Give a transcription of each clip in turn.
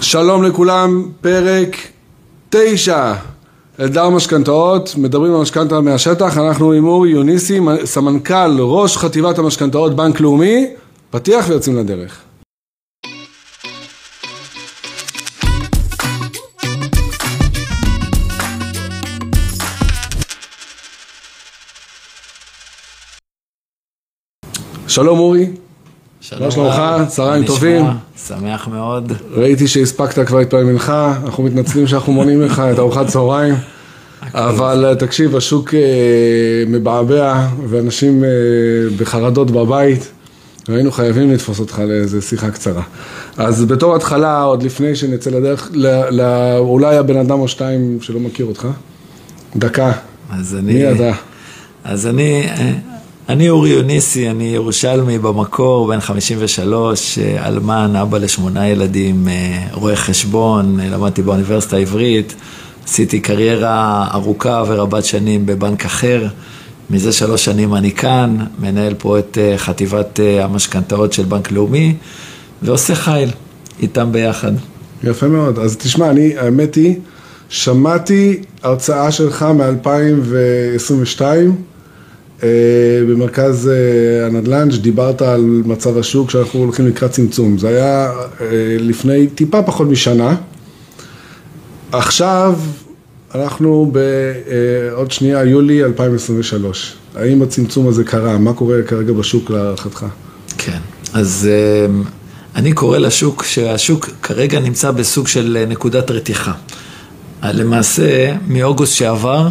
שלום לכולם, פרק תשע, אלדר משכנתאות, מדברים על משכנתה מהשטח, אנחנו עם אורי יוניסי, סמנכ"ל ראש חטיבת המשכנתאות בנק לאומי, פתיח ויוצאים לדרך. שלום אורי. מה שלומך? צהריים טובים. שמח מאוד. ראיתי שהספקת כבר להתפלל מנחה, אנחנו מתנצלים שאנחנו מונעים ממך את ארוחת צהריים, אבל אה, תקשיב, השוק אה, מבעבע ואנשים אה, בחרדות בבית, והיינו חייבים לתפוס אותך לאיזה שיחה קצרה. אז בתור התחלה, עוד לפני שנצא לדרך, אולי הבן אדם או שתיים שלא מכיר אותך, דקה, מי אתה? אז אני, אני אורי יוניסי, אני ירושלמי במקור, בן 53, אלמן, אבא לשמונה ילדים, אה, רואה חשבון, למדתי באוניברסיטה העברית, עשיתי קריירה ארוכה ורבת שנים בבנק אחר. מזה שלוש שנים אני כאן, מנהל פה את אה, חטיבת אה, המשכנתאות של בנק לאומי, ועושה חייל איתם ביחד. יפה מאוד. אז תשמע, אני, האמת היא, שמעתי הרצאה שלך מ-2022, אה, במרכז אה, הנדל"ן, שדיברת על מצב השוק שאנחנו הולכים לקראת צמצום. זה היה אה, לפני טיפה פחות משנה. עכשיו אנחנו בעוד שנייה, יולי 2023. האם הצמצום הזה קרה? מה קורה כרגע בשוק להערכתך? כן, אז אני קורא לשוק שהשוק כרגע נמצא בסוג של נקודת רתיחה. למעשה, מאוגוסט שעבר,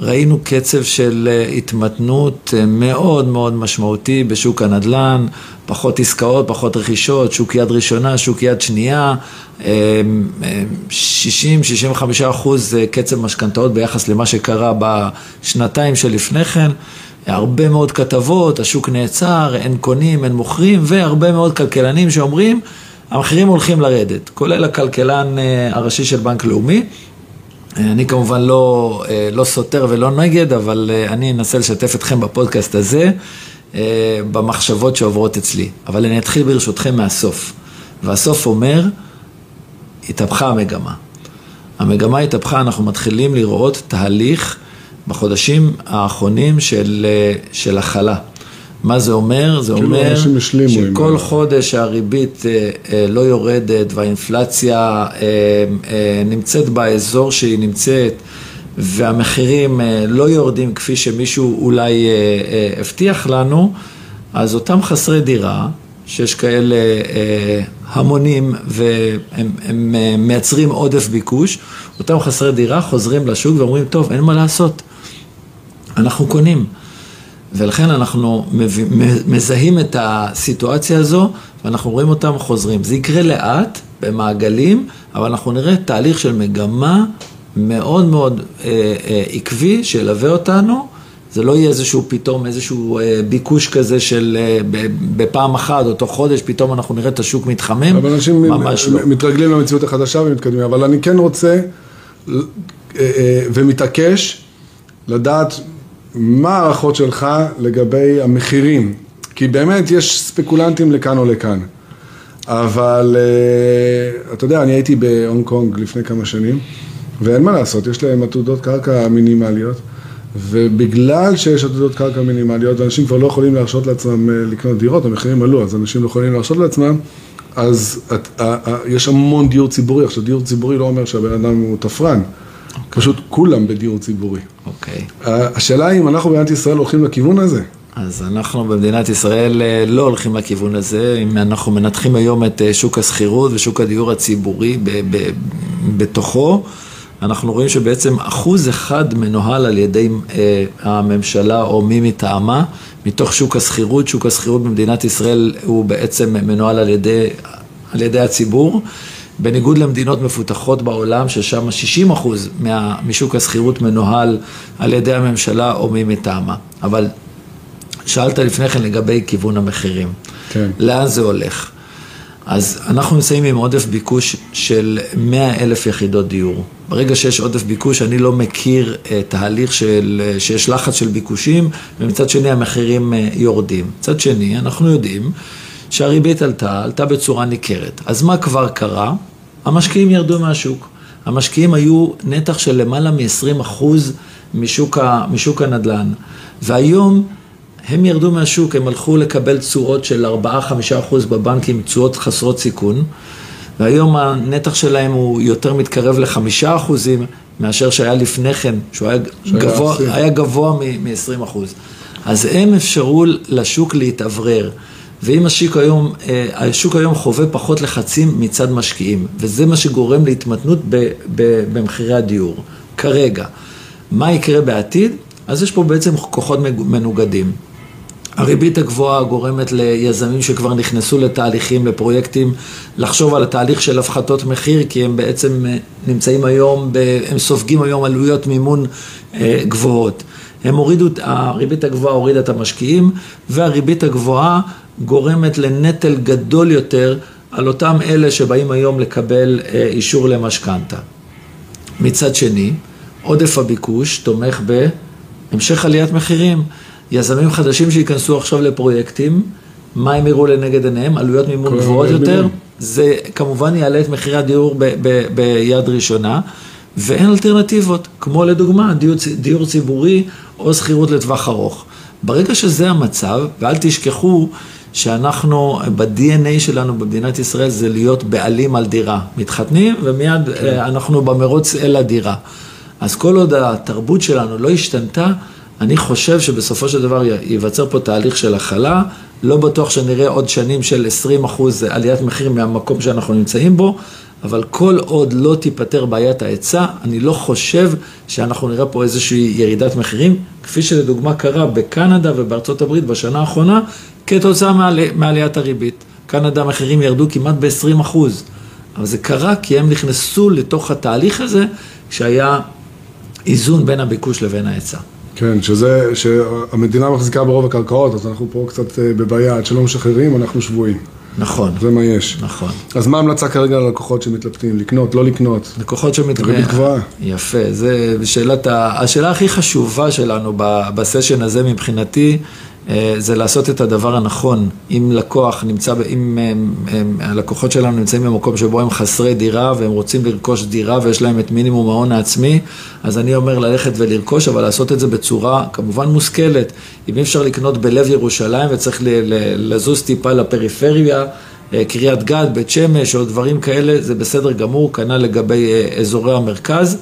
ראינו קצב של אה, התמתנות אה, מאוד מאוד משמעותי בשוק הנדל"ן, פחות עסקאות, פחות רכישות, שוק יד ראשונה, שוק יד שנייה, 60-65 אה, אחוז קצב משכנתאות ביחס למה שקרה בשנתיים שלפני כן. הרבה מאוד כתבות, השוק נעצר, אין קונים, אין מוכרים, והרבה מאוד כלכלנים שאומרים, המחירים הולכים לרדת, כולל הכלכלן הראשי של בנק לאומי. אני כמובן לא, אה, לא סותר ולא נגד, אבל אה, אני אנסה לשתף אתכם בפודקאסט הזה אה, במחשבות שעוברות אצלי. אבל אני אתחיל ברשותכם מהסוף. והסוף אומר, התהפכה המגמה. המגמה התהפכה, אנחנו מתחילים לראות תהליך בחודשים האחרונים של, של הכלה. מה זה אומר? זה כאילו אומר שכל חודש הריבית אה, אה, לא יורדת והאינפלציה אה, נמצאת באזור שהיא נמצאת והמחירים לא יורדים כפי שמישהו אולי הבטיח לנו, אז אותם חסרי דירה, שיש כאלה המונים והם מייצרים עודף ביקוש, אותם חסרי דירה חוזרים לשוק ואומרים, טוב, אין מה לעשות, אנחנו קונים. ולכן אנחנו מזהים את הסיטואציה הזו ואנחנו רואים אותם חוזרים. זה יקרה לאט, במעגלים, אבל אנחנו נראה תהליך של מגמה מאוד מאוד אה, אה, עקבי שילווה אותנו. זה לא יהיה איזשהו פתאום איזשהו אה, ביקוש כזה של אה, בפעם אחת, אותו חודש, פתאום אנחנו נראה את השוק מתחמם, אבל אנשים ממש לא. מתרגלים למציאות החדשה ומתקדמים, אבל אני כן רוצה אה, אה, ומתעקש לדעת מה ההערכות שלך לגבי המחירים? כי באמת יש ספקולנטים לכאן או לכאן. אבל uh, אתה יודע, אני הייתי בהונג קונג לפני כמה שנים, ואין מה לעשות, יש להם עתודות קרקע מינימליות, ובגלל שיש עתודות קרקע מינימליות, ואנשים כבר לא יכולים להרשות לעצמם uh, לקנות דירות, המחירים עלו, אז אנשים לא יכולים להרשות לעצמם, אז את, uh, uh, יש המון דיור ציבורי. עכשיו, דיור ציבורי לא אומר שהבן אדם הוא תפרן. Okay. פשוט כולם בדיור ציבורי. אוקיי. Okay. השאלה היא אם אנחנו במדינת ישראל הולכים לכיוון הזה. אז אנחנו במדינת ישראל אה, לא הולכים לכיוון הזה, אם אנחנו מנתחים היום את אה, שוק השכירות ושוק הדיור הציבורי ב- ב- בתוכו, אנחנו רואים שבעצם אחוז אחד מנוהל על ידי אה, הממשלה או מי מטעמה, מתוך שוק השכירות, שוק השכירות במדינת ישראל הוא בעצם מנוהל על ידי, על ידי הציבור. בניגוד למדינות מפותחות בעולם, ששם 60% אחוז משוק השכירות מנוהל על ידי הממשלה או מי מטעמה. אבל שאלת לפני כן לגבי כיוון המחירים. כן. לאן זה הולך? אז אנחנו נמצאים עם עודף ביקוש של 100 אלף יחידות דיור. ברגע שיש עודף ביקוש, אני לא מכיר uh, תהליך של, uh, שיש לחץ של ביקושים, ומצד שני המחירים uh, יורדים. מצד שני, אנחנו יודעים שהריבית עלתה, עלתה בצורה ניכרת. אז מה כבר קרה? המשקיעים ירדו מהשוק. המשקיעים היו נתח של למעלה מ-20% משוק, משוק הנדל"ן. והיום הם ירדו מהשוק, הם הלכו לקבל תשואות של 4-5% בבנקים, תשואות חסרות סיכון, והיום הנתח שלהם הוא יותר מתקרב ל-5% מאשר שהיה לפני כן, שהוא היה גבוה, היה גבוה מ-20%. אז הם אפשרו לשוק להתאוורר. ואם השוק היום, אה, השוק היום חווה פחות לחצים מצד משקיעים, וזה מה שגורם להתמתנות במחירי הדיור, כרגע. מה יקרה בעתיד? אז יש פה בעצם כוחות מנוגדים. הריבית הגבוהה גורמת ליזמים שכבר נכנסו לתהליכים, לפרויקטים, לחשוב על התהליך של הפחתות מחיר, כי הם בעצם אה, נמצאים היום, הם סופגים היום עלויות מימון אה, גבוהות. הם הורידו, הריבית הגבוהה הורידה את המשקיעים, והריבית הגבוהה גורמת לנטל גדול יותר על אותם אלה שבאים היום לקבל אה, אישור למשכנתה. מצד שני, עודף הביקוש תומך בהמשך עליית מחירים. יזמים חדשים שייכנסו עכשיו לפרויקטים, מה הם יראו לנגד עיניהם? עלויות מימון גבוהות יותר. מימון. זה כמובן יעלה את מחירי הדיור ב- ב- ביד ראשונה, ואין אלטרנטיבות, כמו לדוגמה דיור, דיור ציבורי או שכירות לטווח ארוך. ברגע שזה המצב, ואל תשכחו שאנחנו, ב-DNA שלנו במדינת ישראל זה להיות בעלים על דירה. מתחתנים ומיד כן. אה, אנחנו במרוץ אל הדירה. אז כל עוד התרבות שלנו לא השתנתה, אני חושב שבסופו של דבר ייווצר פה תהליך של הכלה, לא בטוח שנראה עוד שנים של 20 אחוז עליית מחיר מהמקום שאנחנו נמצאים בו, אבל כל עוד לא תיפתר בעיית ההיצע, אני לא חושב שאנחנו נראה פה איזושהי ירידת מחירים, כפי שלדוגמה קרה בקנדה ובארצות הברית בשנה האחרונה, כתוצאה מעלי, מעליית הריבית. קנדה המחירים ירדו כמעט ב-20 אחוז, אבל זה קרה כי הם נכנסו לתוך התהליך הזה, שהיה איזון בין הביקוש לבין ההיצע. כן, שזה, שהמדינה מחזיקה ברוב הקרקעות, אז אנחנו פה קצת אה, בבעיה, עד שלא משחררים, אנחנו שבויים. נכון. זה מה יש. נכון. אז מה ההמלצה כרגע ללקוחות שמתלבטים? לקנות, לא לקנות? לקוחות שמתלבטים. ריבית גבוהה. יפה, זה שאלת, השאלה הכי חשובה שלנו בסשן הזה מבחינתי, זה לעשות את הדבר הנכון. אם לקוח נמצא, אם הם, הם, הלקוחות שלנו נמצאים במקום שבו הם חסרי דירה והם רוצים לרכוש דירה ויש להם את מינימום ההון העצמי, אז אני אומר ללכת ולרכוש, אבל לעשות את זה בצורה כמובן מושכלת. אם אי אפשר לקנות בלב ירושלים וצריך ל, ל, לזוז טיפה לפריפריה, אה, קריית גת, בית שמש או דברים כאלה, זה בסדר גמור, כנ"ל לגבי אה, אזורי המרכז.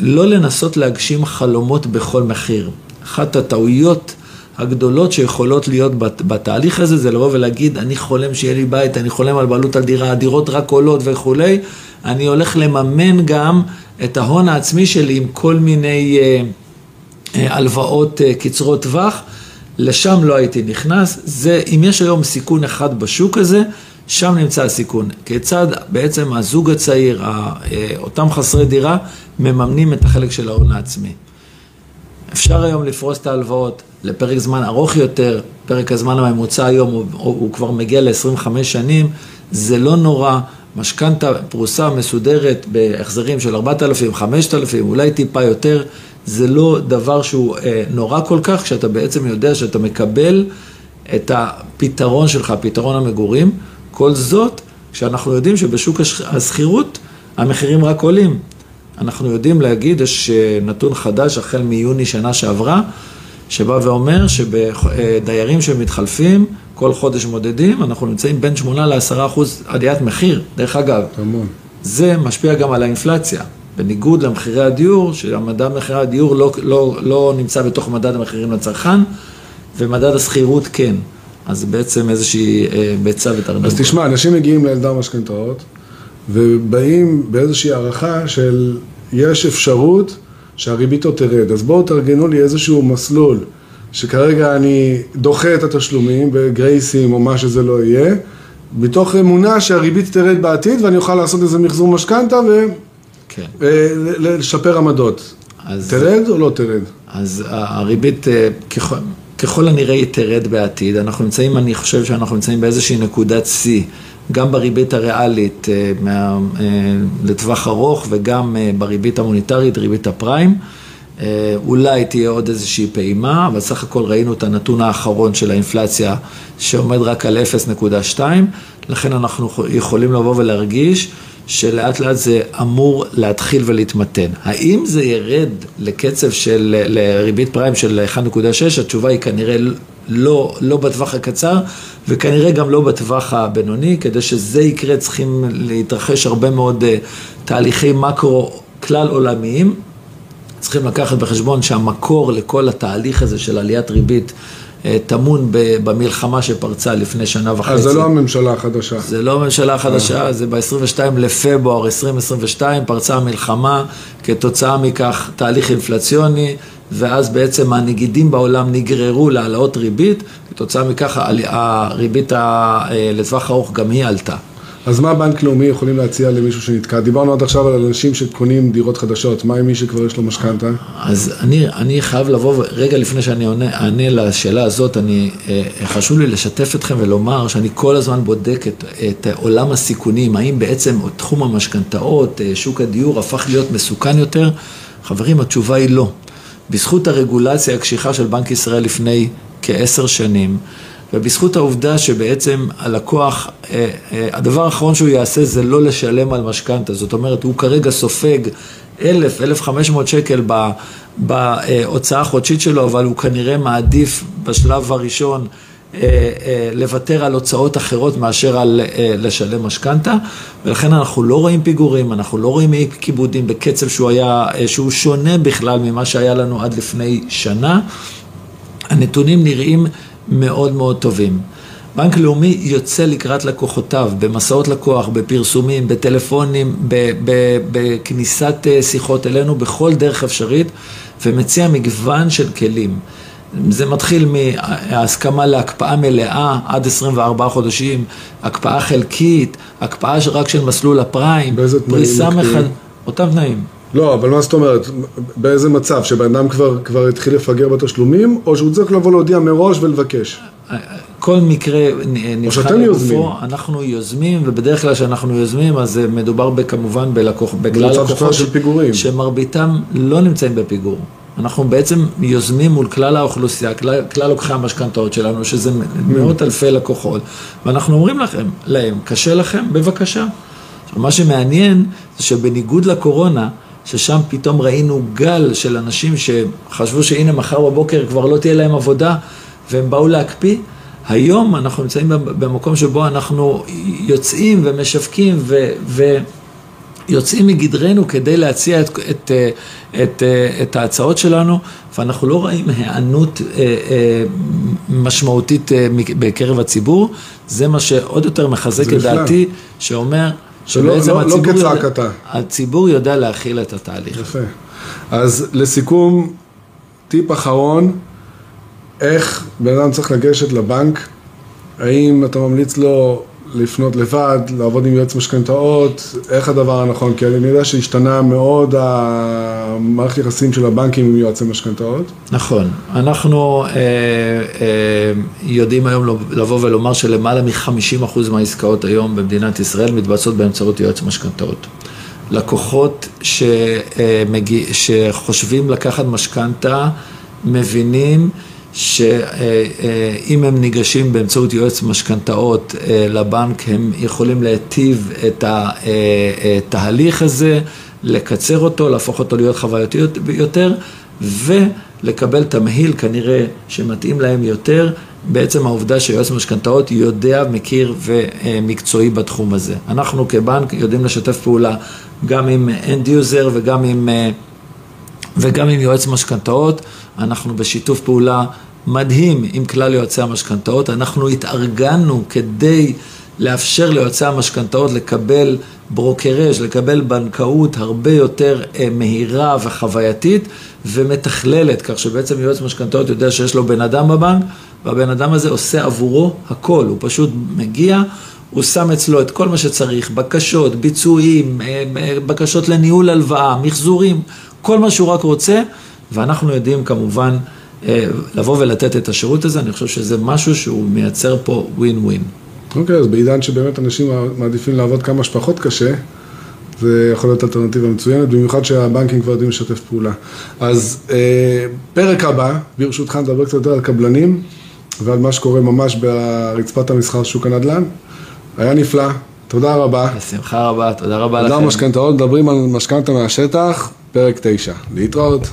לא לנסות להגשים חלומות בכל מחיר. אחת הטעויות הגדולות שיכולות להיות בתהליך הזה, זה לבוא ולהגיד, אני חולם שיהיה לי בית, אני חולם על בעלות על דירה, הדירות רק עולות וכולי, אני הולך לממן גם את ההון העצמי שלי עם כל מיני אה, אה, הלוואות אה, קצרות טווח, לשם לא הייתי נכנס, זה, אם יש היום סיכון אחד בשוק הזה, שם נמצא הסיכון. כיצד בעצם הזוג הצעיר, אותם חסרי דירה, מממנים את החלק של ההון העצמי. אפשר היום לפרוס את ההלוואות לפרק זמן ארוך יותר, פרק הזמן הממוצע היום הוא, הוא כבר מגיע ל-25 שנים, זה לא נורא, משכנתה פרוסה מסודרת בהחזרים של 4,000, 5,000, אולי טיפה יותר, זה לא דבר שהוא אה, נורא כל כך, כשאתה בעצם יודע שאתה מקבל את הפתרון שלך, פתרון המגורים, כל זאת כשאנחנו יודעים שבשוק השכירות המחירים רק עולים. אנחנו יודעים להגיד, יש אה, נתון חדש החל מיוני שנה שעברה, שבא ואומר שבדיירים שמתחלפים, כל חודש מודדים, אנחנו נמצאים בין 8 ל-10 אחוז עליית מחיר. דרך אגב, המון. זה משפיע גם על האינפלציה. בניגוד למחירי הדיור, שהמדד מחירי הדיור לא, לא, לא נמצא בתוך מדד המחירים לצרכן, ומדד השכירות כן. אז בעצם איזושהי אה, ביצה ותרנגולת. אז תשמע, אנשים מגיעים לאלדר משכנתאות, ובאים באיזושהי הערכה של יש אפשרות שהריבית עוד תרד. אז בואו תארגנו לי איזשהו מסלול שכרגע אני דוחה את התשלומים בגרייסים או מה שזה לא יהיה, מתוך אמונה שהריבית תרד בעתיד ואני אוכל לעשות איזה מחזור משכנתה ולשפר כן. עמדות. אז, תרד או לא תרד? אז הריבית אה, ככל, ככל הנראה היא תרד בעתיד. אנחנו נמצאים, אני חושב שאנחנו נמצאים באיזושהי נקודת שיא. גם בריבית הריאלית אה, אה, לטווח ארוך וגם אה, בריבית המוניטרית, ריבית הפריים. אולי תהיה עוד איזושהי פעימה, אבל סך הכל ראינו את הנתון האחרון של האינפלציה שעומד רק על 0.2, לכן אנחנו יכולים לבוא ולהרגיש שלאט לאט זה אמור להתחיל ולהתמתן. האם זה ירד לקצב של, לריבית פריים של 1.6? התשובה היא כנראה לא, לא בטווח הקצר וכנראה גם לא בטווח הבינוני. כדי שזה יקרה צריכים להתרחש הרבה מאוד אה, תהליכי מקרו כלל עולמיים. צריכים לקחת בחשבון שהמקור לכל התהליך הזה של עליית ריבית אה, טמון במלחמה שפרצה לפני שנה וחצי. אז זה לא הממשלה החדשה. זה לא הממשלה החדשה, זה ב-22 לפברואר 2022 פרצה המלחמה, כתוצאה מכך תהליך אינפלציוני, ואז בעצם הנגידים בעולם נגררו להעלאות ריבית, כתוצאה מכך הריבית אה, לטווח ארוך גם היא עלתה. אז מה בנק לאומי יכולים להציע למישהו שנתקע? דיברנו עד עכשיו על אנשים שקונים דירות חדשות, מה עם מי שכבר יש לו משכנתה? אז אני, אני חייב לבוא, רגע לפני שאני עונה, אענה לשאלה הזאת, אני, אה, חשוב לי לשתף אתכם ולומר שאני כל הזמן בודק את, את עולם הסיכונים, האם בעצם תחום המשכנתאות, אה, שוק הדיור הפך להיות מסוכן יותר? חברים, התשובה היא לא. בזכות הרגולציה הקשיחה של בנק ישראל לפני כעשר שנים, ובזכות העובדה שבעצם הלקוח, אה, אה, הדבר האחרון שהוא יעשה זה לא לשלם על משכנתה, זאת אומרת הוא כרגע סופג אלף, אלף חמש מאות שקל בהוצאה החודשית שלו, אבל הוא כנראה מעדיף בשלב הראשון לוותר על הוצאות אחרות מאשר על לשלם משכנתה ולכן אנחנו לא רואים פיגורים, אנחנו לא רואים אי כיבודים בקצב שהוא היה, שהוא שונה בכלל ממה שהיה לנו עד לפני שנה. הנתונים נראים מאוד מאוד טובים. בנק לאומי יוצא לקראת לקוחותיו במסעות לקוח, בפרסומים, בטלפונים, בכניסת אה, שיחות אלינו, בכל דרך אפשרית, ומציע מגוון של כלים. זה מתחיל מהסכמה להקפאה מלאה עד 24 חודשים, הקפאה חלקית, הקפאה רק של מסלול הפריים, באיזה תנאים מקפיאים? אותם תנאים. לא, אבל מה זאת אומרת? באיזה מצב? שבן אדם כבר, כבר התחיל לפגר בתשלומים, או שהוא צריך לבוא להודיע מראש ולבקש? כל מקרה נבחן לגופו, אנחנו יוזמים, ובדרך כלל כשאנחנו יוזמים, אז מדובר כמובן בלקוח, בכלל לקוחות שמרביתם לא נמצאים בפיגור. אנחנו בעצם יוזמים מול כלל האוכלוסייה, כלל, כלל לוקחי המשכנתאות שלנו, שזה מאות אלפי לקוחות, ואנחנו אומרים לכם, להם, קשה לכם? בבקשה. עכשיו, מה שמעניין זה שבניגוד לקורונה, ששם פתאום ראינו גל של אנשים שחשבו שהנה מחר בבוקר כבר לא תהיה להם עבודה והם באו להקפיא. היום אנחנו נמצאים במקום שבו אנחנו יוצאים ומשווקים ו... ו יוצאים מגדרנו כדי להציע את, את, את, את ההצעות שלנו, ואנחנו לא רואים היענות אה, אה, משמעותית אה, בקרב הציבור. זה מה שעוד יותר מחזק את דעתי, שאומר שבעצם לא, לא, הציבור, לא יודע, הציבור יודע להכיל את התהליך. יפה. אז לסיכום, טיפ אחרון, איך בן אדם צריך לגשת לבנק, האם אתה ממליץ לו לפנות לבד, לעבוד עם יועץ משכנתאות, איך הדבר הנכון? כי אני יודע שהשתנה מאוד המערכת יחסים של הבנקים עם יועצי משכנתאות. נכון. אנחנו אה, אה, יודעים היום לבוא ולומר שלמעלה מ-50% מהעסקאות היום במדינת ישראל מתבצעות באמצעות יועץ משכנתאות. לקוחות שמגיע, שחושבים לקחת משכנתה מבינים שאם הם ניגשים באמצעות יועץ משכנתאות אה, לבנק, הם יכולים להיטיב את התהליך הזה, לקצר אותו, להפוך אותו להיות חווייתי יותר, ולקבל תמהיל כנראה שמתאים להם יותר, בעצם העובדה שיועץ משכנתאות יודע, מכיר ומקצועי בתחום הזה. אנחנו כבנק יודעים לשתף פעולה גם עם end user וגם עם... אה, וגם עם יועץ משכנתאות, אנחנו בשיתוף פעולה מדהים עם כלל יועצי המשכנתאות, אנחנו התארגנו כדי לאפשר ליועצי המשכנתאות לקבל ברוקראז', לקבל בנקאות הרבה יותר אה, מהירה וחווייתית ומתכללת, כך שבעצם יועץ משכנתאות יודע שיש לו בן אדם בבנק והבן אדם הזה עושה עבורו הכל, הוא פשוט מגיע, הוא שם אצלו את כל מה שצריך, בקשות, ביצועים, אה, אה, בקשות לניהול הלוואה, מחזורים, כל מה שהוא רק רוצה, ואנחנו יודעים כמובן אה, לבוא ולתת את השירות הזה, אני חושב שזה משהו שהוא מייצר פה ווין ווין. אוקיי, אז בעידן שבאמת אנשים מעדיפים לעבוד כמה שפחות קשה, זה יכול להיות אלטרנטיבה מצוינת, במיוחד שהבנקים כבר יודעים לשתף פעולה. אז אה, פרק הבא, ברשותך נדבר קצת יותר על קבלנים ועל מה שקורה ממש ברצפת המסחר שוק הנדל"ן. היה נפלא, תודה רבה. בשמחה רבה, תודה רבה תודה לכם. משכנתאות, מדברים על משכנתה מהשטח, פרק 9. להתראות.